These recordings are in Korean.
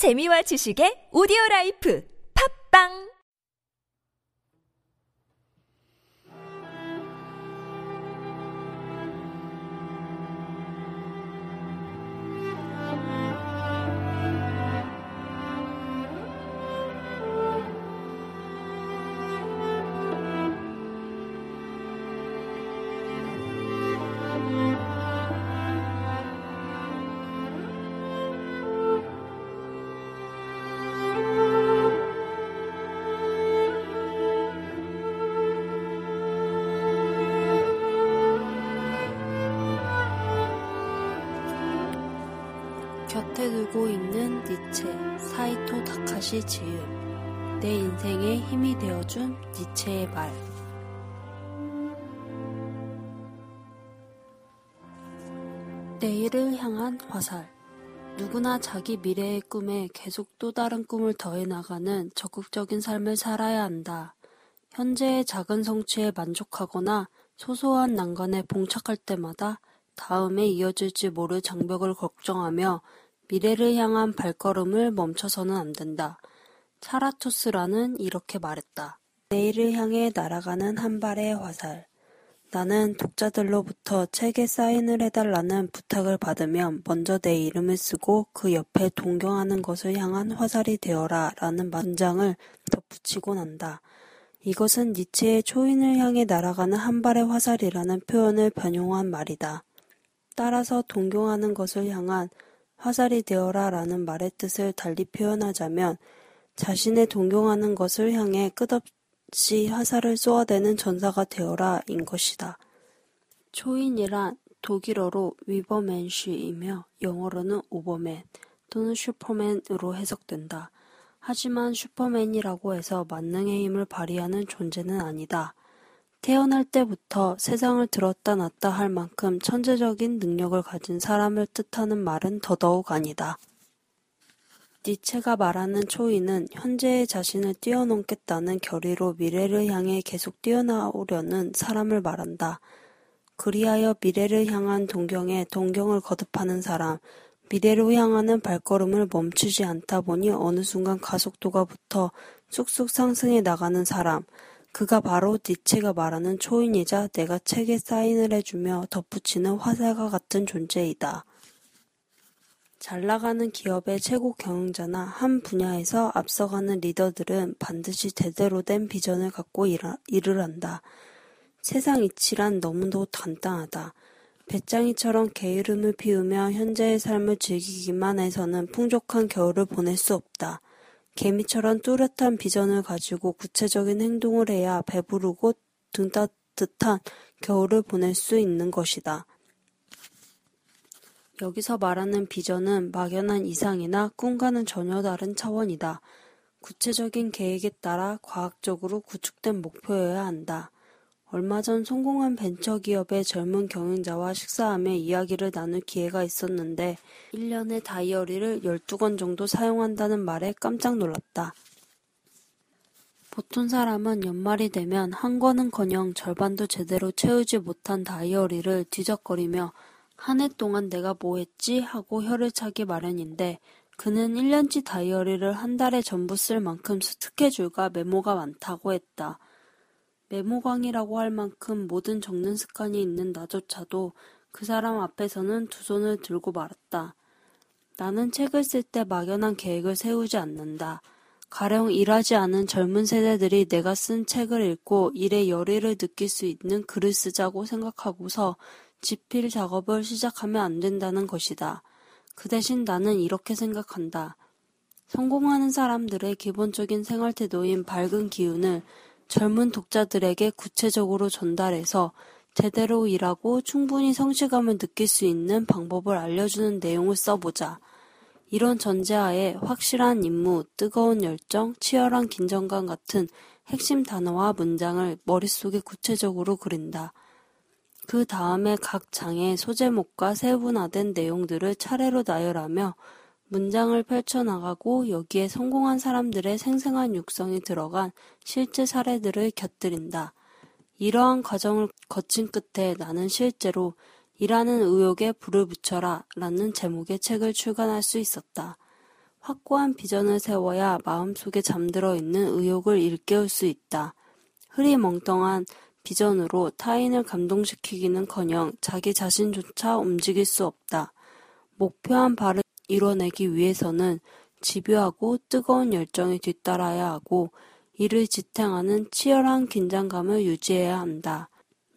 재미와 지식의 오디오 라이프. 팝빵 곁에 두고 있는 니체, 사이토 다카시 지음. 내 인생에 힘이 되어준 니체의 말. 내일을 향한 화살. 누구나 자기 미래의 꿈에 계속 또 다른 꿈을 더해 나가는 적극적인 삶을 살아야 한다. 현재의 작은 성취에 만족하거나 소소한 난관에 봉착할 때마다 다음에 이어질지 모를 장벽을 걱정하며 미래를 향한 발걸음을 멈춰서는 안 된다. 차라투스라는 이렇게 말했다. 내일을 향해 날아가는 한 발의 화살. 나는 독자들로부터 책에 사인을 해달라는 부탁을 받으면 먼저 내 이름을 쓰고 그 옆에 동경하는 것을 향한 화살이 되어라 라는 문장을 덧붙이곤 한다. 이것은 니체의 초인을 향해 날아가는 한 발의 화살이라는 표현을 변용한 말이다. 따라서 동경하는 것을 향한 화살이 되어라 라는 말의 뜻을 달리 표현하자면 자신의 동경하는 것을 향해 끝없이 화살을 쏘아대는 전사가 되어라 인 것이다. 초인이란 독일어로 Übermensch이며 영어로는 overman 또는 슈퍼맨으로 해석된다. 하지만 슈퍼맨이라고 해서 만능의 힘을 발휘하는 존재는 아니다. 태어날 때부터 세상을 들었다 놨다 할 만큼 천재적인 능력을 가진 사람을 뜻하는 말은 더더욱 아니다. 니체가 말하는 초인은 현재의 자신을 뛰어넘겠다는 결의로 미래를 향해 계속 뛰어나오려는 사람을 말한다. 그리하여 미래를 향한 동경에 동경을 거듭하는 사람, 미래로 향하는 발걸음을 멈추지 않다 보니 어느 순간 가속도가 붙어 쑥쑥 상승해 나가는 사람, 그가 바로 니체가 말하는 초인이자 내가 책에 사인을 해주며 덧붙이는 화살과 같은 존재이다. 잘 나가는 기업의 최고 경영자나 한 분야에서 앞서가는 리더들은 반드시 제대로 된 비전을 갖고 일하, 일을 한다. 세상 이치란 너무도 간단하다. 배짱이처럼 게으름을 피우며 현재의 삶을 즐기기만 해서는 풍족한 겨울을 보낼 수 없다. 개미처럼 뚜렷한 비전을 가지고 구체적인 행동을 해야 배부르고 등 따뜻한 겨울을 보낼 수 있는 것이다. 여기서 말하는 비전은 막연한 이상이나 꿈과는 전혀 다른 차원이다. 구체적인 계획에 따라 과학적으로 구축된 목표여야 한다. 얼마 전 성공한 벤처기업의 젊은 경영자와 식사하며 이야기를 나눌 기회가 있었는데 1년에 다이어리를 12권 정도 사용한다는 말에 깜짝 놀랐다. 보통 사람은 연말이 되면 한 권은커녕 절반도 제대로 채우지 못한 다이어리를 뒤적거리며 한 해 동안 내가 뭐 했지 하고 혀를 차기 마련인데 그는 1년치 다이어리를 한 달에 전부 쓸 만큼 스케줄과 메모가 많다고 했다. 메모광이라고 할 만큼 모든 적는 습관이 있는 나조차도 그 사람 앞에서는 두 손을 들고 말았다. 나는 책을 쓸 때 막연한 계획을 세우지 않는다. 가령 일하지 않은 젊은 세대들이 내가 쓴 책을 읽고 일의 열의를 느낄 수 있는 글을 쓰자고 생각하고서 집필 작업을 시작하면 안 된다는 것이다. 그 대신 나는 이렇게 생각한다. 성공하는 사람들의 기본적인 생활 태도인 밝은 기운을 젊은 독자들에게 구체적으로 전달해서 제대로 일하고 충분히 성취감을 느낄 수 있는 방법을 알려주는 내용을 써보자. 이런 전제하에 확실한 임무, 뜨거운 열정, 치열한 긴장감 같은 핵심 단어와 문장을 머릿속에 구체적으로 그린다. 그 다음에 각 장의 소제목과 세분화된 내용들을 차례로 나열하며 문장을 펼쳐나가고 여기에 성공한 사람들의 생생한 육성이 들어간 실제 사례들을 곁들인다. 이러한 과정을 거친 끝에 나는 실제로 일하는 의욕에 불을 붙여라 라는 제목의 책을 출간할 수 있었다. 확고한 비전을 세워야 마음속에 잠들어 있는 의욕을 일깨울 수 있다. 흐리 멍텅한 비전으로 타인을 감동시키기는 커녕 자기 자신조차 움직일 수 없다. 목표한 바를 이뤄내기 위해서는 집요하고 뜨거운 열정이 뒤따라야 하고 이를 지탱하는 치열한 긴장감을 유지해야 한다.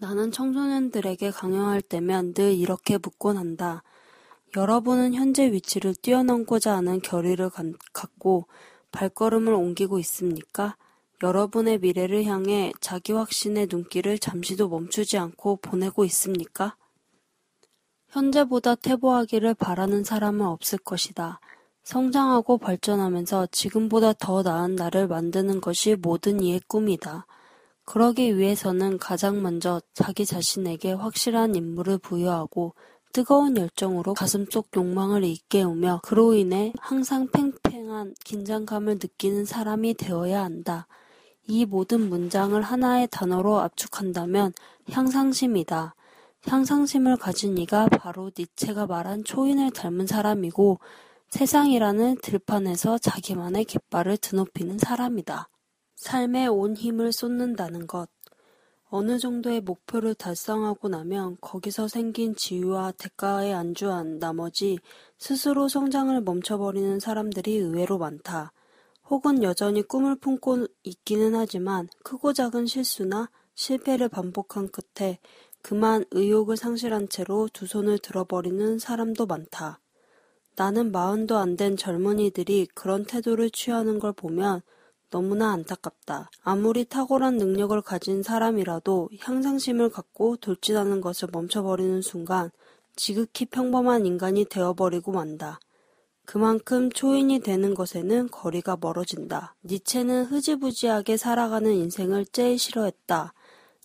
나는 청소년들에게 강요할 때면 늘 이렇게 묻곤 한다. 여러분은 현재 위치를 뛰어넘고자 하는 결의를 갖고 발걸음을 옮기고 있습니까? 여러분의 미래를 향해 자기 확신의 눈길을 잠시도 멈추지 않고 보내고 있습니까? 현재보다 퇴보하기를 바라는 사람은 없을 것이다. 성장하고 발전하면서 지금보다 더 나은 나를 만드는 것이 모든 이의 꿈이다. 그러기 위해서는 가장 먼저 자기 자신에게 확실한 임무를 부여하고 뜨거운 열정으로 가슴속 욕망을 일깨우며 그로 인해 항상 팽팽한 긴장감을 느끼는 사람이 되어야 한다. 이 모든 문장을 하나의 단어로 압축한다면 향상심이다. 향상심을 가진 이가 바로 니체가 말한 초인을 닮은 사람이고 세상이라는 들판에서 자기만의 깃발을 드높이는 사람이다. 삶에 온 힘을 쏟는다는 것. 어느 정도의 목표를 달성하고 나면 거기서 생긴 지유와 대가에 안주한 나머지 스스로 성장을 멈춰버리는 사람들이 의외로 많다. 혹은 여전히 꿈을 품고 있기는 하지만 크고 작은 실수나 실패를 반복한 끝에 그만 의욕을 상실한 채로 두 손을 들어버리는 사람도 많다. 나는 마흔도 안 된 젊은이들이 그런 태도를 취하는 걸 보면 너무나 안타깝다. 아무리 탁월한 능력을 가진 사람이라도 향상심을 갖고 돌진하는 것을 멈춰버리는 순간 지극히 평범한 인간이 되어버리고 만다. 그만큼 초인이 되는 것에는 거리가 멀어진다. 니체는 흐지부지하게 살아가는 인생을 제일 싫어했다.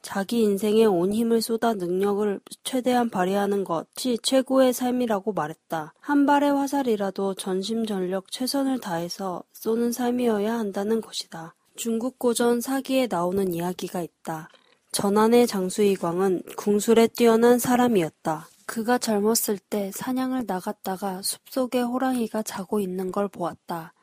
자기 인생에 온 힘을 쏟아 능력을 최대한 발휘하는 것이 최고의 삶이라고 말했다. 한 발의 화살이라도 전심전력 최선을 다해서 쏘는 삶이어야 한다는 것이다. 중국 고전 사기에 나오는 이야기가 있다. 전안의 장수이광은 궁술에 뛰어난 사람이었다. 그가 젊었을 때 사냥을 나갔다가 숲속에 호랑이가 자고 있는 걸 보았다.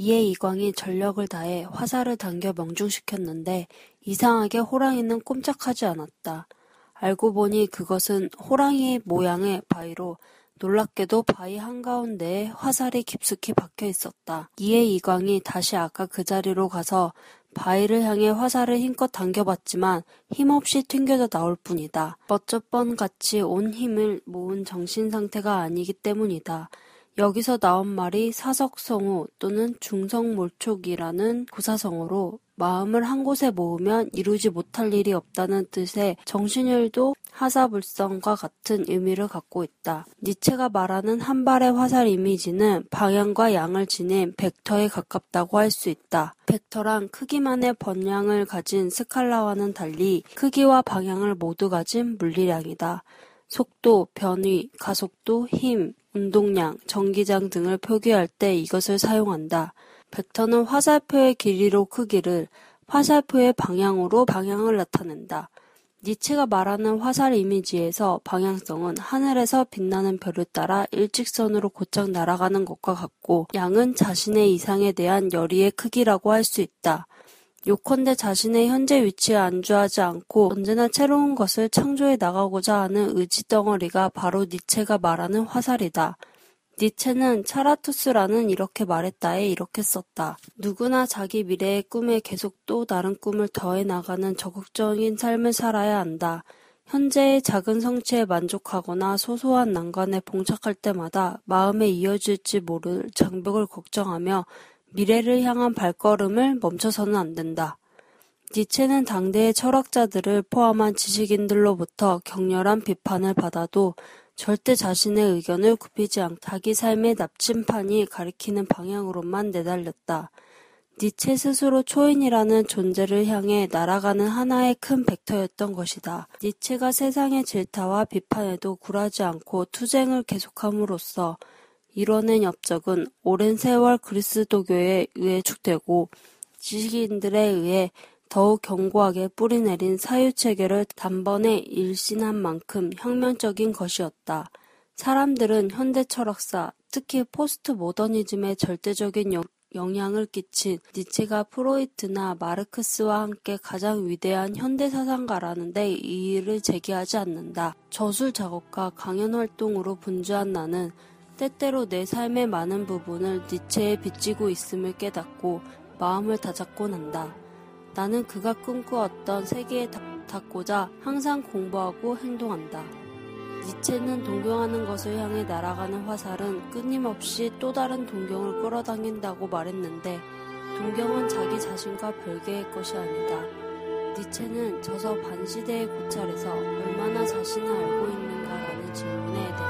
이에 이광이 전력을 다해 화살을 당겨 명중시켰는데 이상하게 호랑이는 꼼짝하지 않았다. 알고 보니 그것은 호랑이의 모양의 바위로 놀랍게도 바위 한가운데에 화살이 깊숙이 박혀 있었다. 이에 이광이 다시 아까 그 자리로 가서 바위를 향해 화살을 힘껏 당겨봤지만 힘없이 튕겨져 나올 뿐이다. 어쩌번 같이 온 힘을 모은 정신 상태가 아니기 때문이다. 여기서 나온 말이 사석성우 또는 중성몰촉이라는 구사성어로 마음을 한 곳에 모으면 이루지 못할 일이 없다는 뜻의 정신율도 하사불성과 같은 의미를 갖고 있다. 니체가 말하는 한 발의 화살 이미지는 방향과 양을 지닌 벡터에 가깝다고 할 수 있다. 벡터란 크기만의 번량을 가진 스칼라와는 달리 크기와 방향을 모두 가진 물리량이다. 속도, 변위, 가속도, 힘, 운동량, 전기장 등을 표기할 때 이것을 사용한다. 벡터는 화살표의 길이로 크기를, 화살표의 방향으로 방향을 나타낸다. 니체가 말하는 화살 이미지에서 방향성은 하늘에서 빛나는 별을 따라 일직선으로 곧장 날아가는 것과 같고 양은 자신의 이상에 대한 열의의 크기라고 할 수 있다. 요컨대 자신의 현재 위치에 안주하지 않고 언제나 새로운 것을 창조해 나가고자 하는 의지 덩어리가 바로 니체가 말하는 화살이다. 니체는 차라투스라는 이렇게 말했다에 이렇게 썼다. 누구나 자기 미래의 꿈에 계속 또 다른 꿈을 더해 나가는 적극적인 삶을 살아야 한다. 현재의 작은 성취에 만족하거나 소소한 난관에 봉착할 때마다 마음에 이어질지 모를 장벽을 걱정하며 미래를 향한 발걸음을 멈춰서는 안 된다. 니체는 당대의 철학자들을 포함한 지식인들로부터 격렬한 비판을 받아도 절대 자신의 의견을 굽히지 않고 자기 삶의 납침판이 가리키는 방향으로만 내달렸다. 니체 스스로 초인이라는 존재를 향해 날아가는 하나의 큰 벡터였던 것이다. 니체가 세상의 질타와 비판에도 굴하지 않고 투쟁을 계속함으로써 이뤄낸 업적은 오랜 세월 그리스도교에 의해 구축되고 지식인들에 의해 더욱 견고하게 뿌리내린 사유체계를 단번에 일신한 만큼 혁명적인 것이었다. 사람들은 현대 철학사, 특히 포스트 모더니즘에 절대적인 영, 영향을 끼친 니체가 프로이트나 마르크스와 함께 가장 위대한 현대 사상가라는데 이의를 제기하지 않는다. 저술 작업과 강연 활동으로 분주한 나는 때때로 내 삶의 많은 부분을 니체에 비치고 있음을 깨닫고 마음을 다잡곤 한다. 나는 그가 꿈꾸었던 세계에 닿고자 항상 공부하고 행동한다. 니체는 동경하는 것을 향해 날아가는 화살은 끊임없이 또 다른 동경을 끌어당긴다고 말했는데 동경은 자기 자신과 별개의 것이 아니다. 니체는 저서 반시대의 고찰에서 얼마나 자신을 알고 있는가라는 질문에 대해